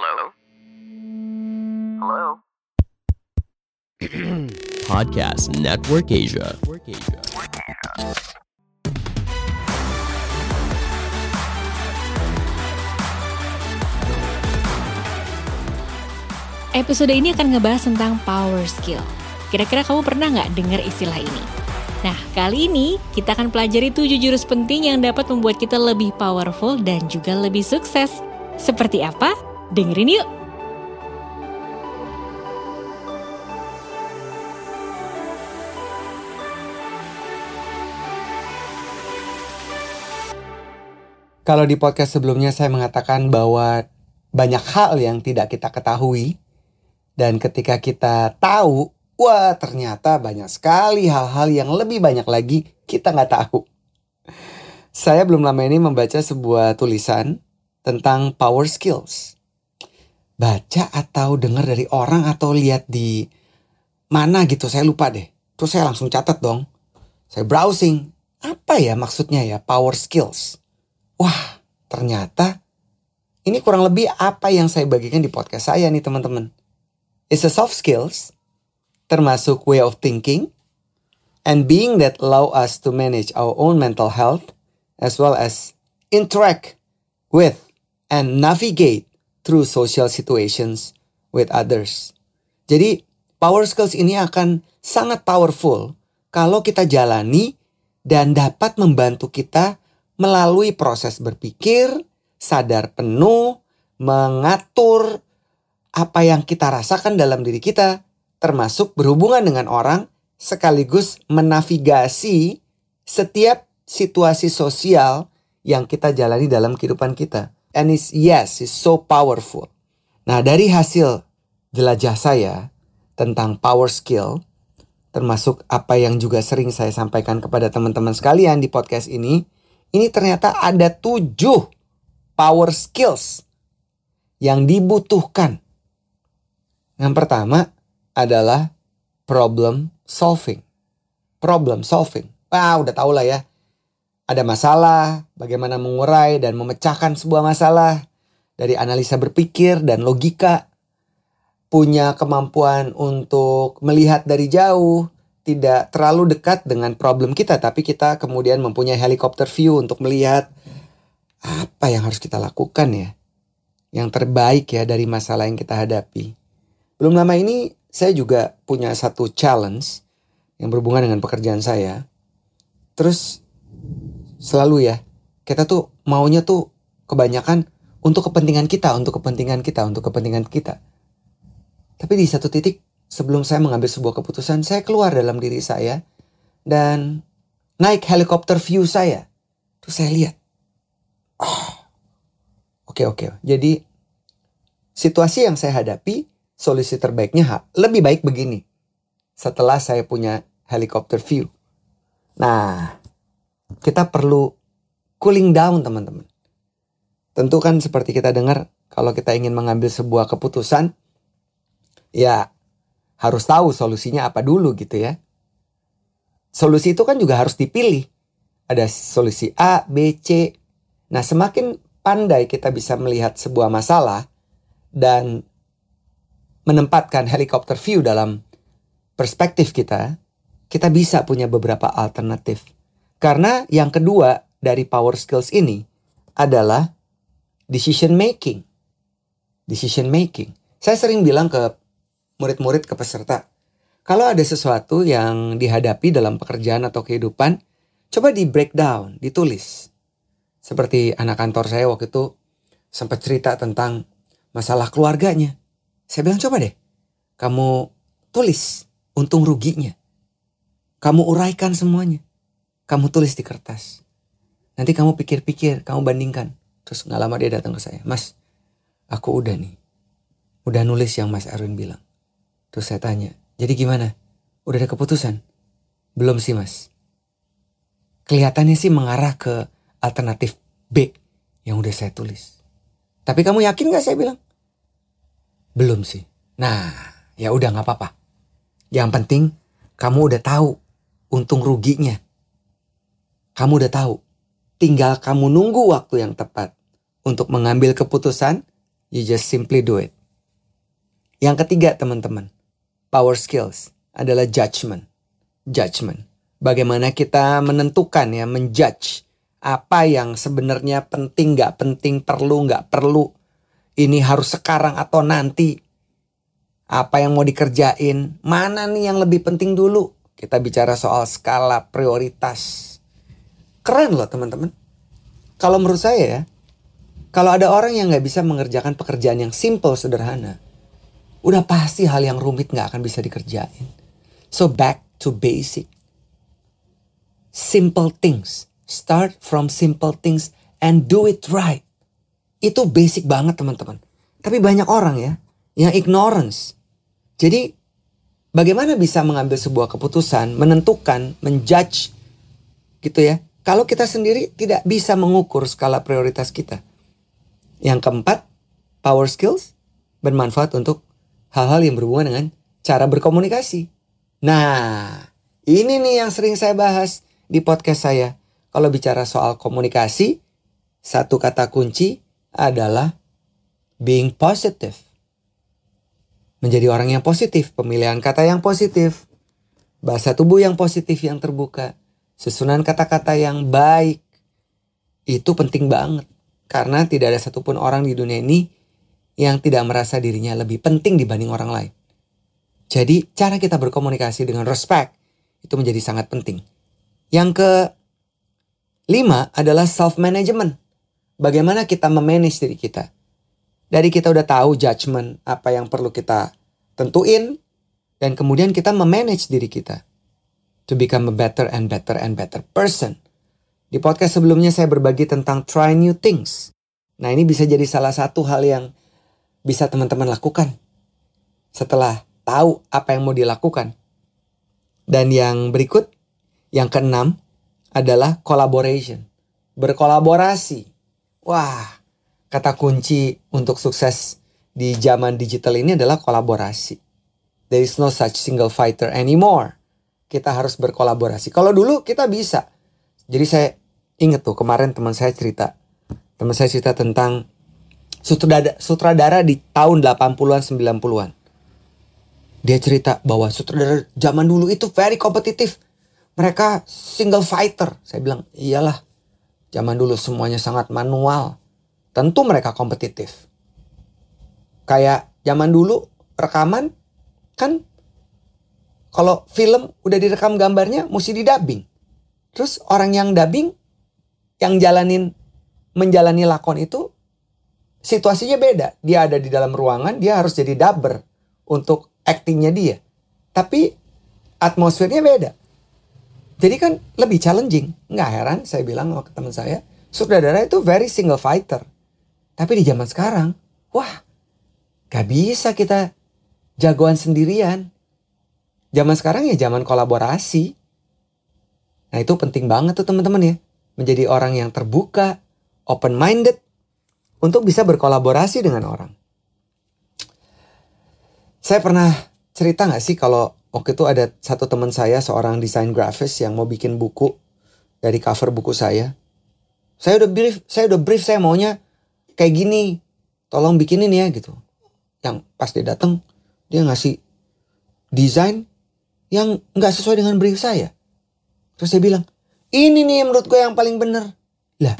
Hello? Hello? Podcast Network Asia. Episode ini akan ngebahas tentang power skill. Kira-kira kamu pernah nggak dengar istilah ini? Nah, kali ini kita akan pelajari tujuh jurus penting yang dapat membuat kita lebih powerful dan juga lebih sukses. Seperti apa? Dengerin yuk! Kalau di podcast sebelumnya saya mengatakan bahwa banyak hal yang tidak kita ketahui dan ketika kita tahu, wah ternyata banyak sekali hal-hal yang lebih banyak lagi kita nggak tahu. Saya belum lama ini membaca sebuah tulisan tentang power skills. Baca atau dengar dari orang atau lihat di mana gitu, saya lupa deh. Terus saya langsung catat dong. Saya browsing, apa ya maksudnya ya power skills? Wah, ternyata ini kurang lebih apa yang saya bagikan di podcast saya nih teman-teman. It's a soft skills, termasuk way of thinking, and being that allow us to manage our own mental health, as well as interact with and navigate through social situations with others. Jadi, power skills ini akan sangat powerful kalau kita jalani dan dapat membantu kita melalui proses berpikir, sadar penuh, mengatur apa yang kita rasakan dalam diri kita, termasuk berhubungan dengan orang, sekaligus menavigasi setiap situasi sosial yang kita jalani dalam kehidupan kita. And it's yes, it's so powerful. Nah, dari hasil jelajah saya tentang power skill, termasuk apa yang juga sering saya sampaikan kepada teman-teman sekalian di podcast ini, ini ternyata ada tujuh power skills yang dibutuhkan. Yang pertama adalah problem solving. Problem solving. Wah, udah tau lah ya. Ada masalah, bagaimana mengurai dan memecahkan sebuah masalah dari analisa berpikir dan logika. Punya kemampuan untuk melihat dari jauh, tidak terlalu dekat dengan problem kita, tapi kita kemudian mempunyai helikopter view untuk melihat apa yang harus kita lakukan ya. Yang terbaik ya dari masalah yang kita hadapi. Belum lama ini saya juga punya satu challenge yang berhubungan dengan pekerjaan saya. Terus selalu ya, kita tuh maunya tuh kebanyakan untuk kepentingan kita, untuk kepentingan kita, untuk kepentingan kita. Tapi di satu titik sebelum saya mengambil sebuah keputusan, saya keluar dalam diri saya dan naik helikopter view saya. Terus saya lihat. Oh, oke oke. Jadi situasi yang saya hadapi, solusi terbaiknya lebih baik begini. Setelah saya punya helikopter view. Nah, kita perlu cooling down teman-teman. Tentu kan seperti kita dengar kalau kita ingin mengambil sebuah keputusan, ya harus tahu solusinya apa dulu gitu ya. Solusi itu kan juga harus dipilih. Ada solusi A, B, C. Nah, semakin pandai kita bisa melihat sebuah masalah dan menempatkan helikopter view dalam perspektif kita, kita bisa punya beberapa alternatif. Karena yang kedua dari power skills ini adalah decision making. Decision making. Saya sering bilang ke murid-murid ke peserta. Kalau ada sesuatu yang dihadapi dalam pekerjaan atau kehidupan, coba di breakdown, ditulis. Seperti anak kantor saya waktu itu sempat cerita tentang masalah keluarganya. Saya bilang coba deh, kamu tulis untung ruginya. Kamu uraikan semuanya. Kamu tulis di kertas. Nanti kamu pikir-pikir, kamu bandingkan. Terus nggak lama dia datang ke saya, Mas, aku udah nih, udah nulis yang Mas Erwin bilang. Terus saya tanya, jadi gimana? Udah ada keputusan? Belum sih mas. Kelihatannya sih mengarah ke alternatif B yang udah saya tulis. Tapi kamu yakin gak saya bilang? Belum sih. Nah, ya udah gak apa-apa. Yang penting kamu udah tahu untung ruginya. Kamu udah tahu. Tinggal kamu nunggu waktu yang tepat untuk mengambil keputusan You just simply do it. Yang ketiga teman-teman, power skills adalah judgment. Judgment. Bagaimana kita menentukan ya, menjudge apa yang sebenarnya penting, nggak penting, perlu, nggak perlu. Ini harus sekarang atau nanti. Apa yang mau dikerjain, mana nih yang lebih penting dulu. Kita bicara soal skala prioritas. Keren loh teman-teman. Kalau menurut saya ya, kalau ada orang yang nggak bisa mengerjakan pekerjaan yang simple, sederhana, udah pasti hal yang rumit nggak akan bisa dikerjain. So back to basic. Simple things. Start from simple things and do it right. Itu basic banget teman-teman. Tapi banyak orang ya yang ignorance. Jadi bagaimana bisa mengambil sebuah keputusan, menentukan, menjudge gitu ya. Kalau kita sendiri tidak bisa mengukur skala prioritas kita. Yang keempat, power skills bermanfaat untuk hal-hal yang berhubungan dengan cara berkomunikasi. Nah, ini nih yang sering saya bahas di podcast saya. Kalau bicara soal komunikasi, satu kata kunci adalah being positive. Menjadi orang yang positif, pemilihan kata yang positif, bahasa tubuh yang positif yang terbuka, susunan kata-kata yang baik. Itu penting banget. Karena tidak ada satupun orang di dunia ini yang tidak merasa dirinya lebih penting dibanding orang lain. Jadi cara kita berkomunikasi dengan respect itu menjadi sangat penting. Yang ke lima adalah self management. Bagaimana kita memanage diri kita. Dari kita udah tahu judgment apa yang perlu kita tentuin dan kemudian kita memanage diri kita to become a better and better and better person. Di podcast sebelumnya saya berbagi tentang try new things. Nah ini bisa jadi salah satu hal yang bisa teman-teman lakukan setelah tahu apa yang mau dilakukan. Dan yang berikut, yang keenam adalah collaboration. Berkolaborasi. Wah, kata kunci untuk sukses di zaman digital ini adalah kolaborasi. There is no such single fighter anymore. Kita harus berkolaborasi. Kalau dulu kita bisa. Jadi saya Ingat tuh kemarin teman saya cerita. Teman saya cerita tentang sutradara, sutradara di tahun 80-an 90-an. Dia cerita bahwa sutradara zaman dulu itu very kompetitif. Mereka single fighter. Saya bilang, iyalah. Zaman dulu semuanya sangat manual. Tentu mereka kompetitif. Kayak zaman dulu rekaman kan kalau film udah direkam gambarnya mesti didubbing. Terus orang yang dubbing yang jalanin menjalani lakon itu situasinya beda. Dia ada di dalam ruangan, dia harus jadi dubber untuk aktingnya dia. Tapi atmosfernya beda. Jadi kan lebih challenging. Nggak heran saya bilang ke teman saya, sutradara itu very single fighter. Tapi di zaman sekarang, wah, gak bisa kita jagoan sendirian. Zaman sekarang ya zaman kolaborasi. Nah itu penting banget tuh teman-teman ya menjadi orang yang terbuka, open minded untuk bisa berkolaborasi dengan orang. Saya pernah cerita nggak sih kalau waktu itu ada satu teman saya seorang desain grafis yang mau bikin buku dari cover buku saya. Saya udah brief, saya udah brief saya maunya kayak gini. Tolong bikinin ya gitu. Yang pas dia datang dia ngasih desain yang nggak sesuai dengan brief saya. Terus saya bilang, ini nih menurut gue yang paling bener. Lah,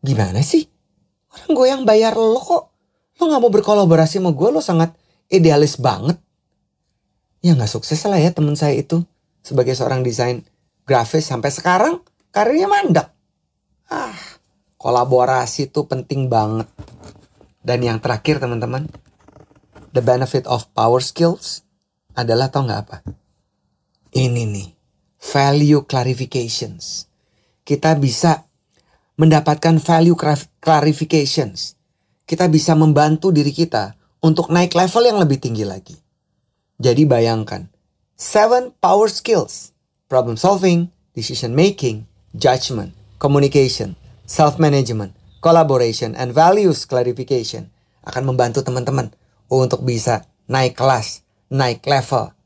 gimana sih? Orang gue yang bayar lo kok. Lo gak mau berkolaborasi sama gue, lo sangat idealis banget. Ya gak sukses lah ya temen saya itu. Sebagai seorang desain grafis sampai sekarang karirnya mandek. Ah, kolaborasi itu penting banget. Dan yang terakhir teman-teman, the benefit of power skills adalah tau gak apa? Ini nih, value clarifications. Kita bisa mendapatkan value clarifications. Kita bisa membantu diri kita untuk naik level yang lebih tinggi lagi. Jadi bayangkan, seven power skills, problem solving, decision making, judgment, communication, self management, collaboration, and values clarification akan membantu teman-teman untuk bisa naik kelas, naik level,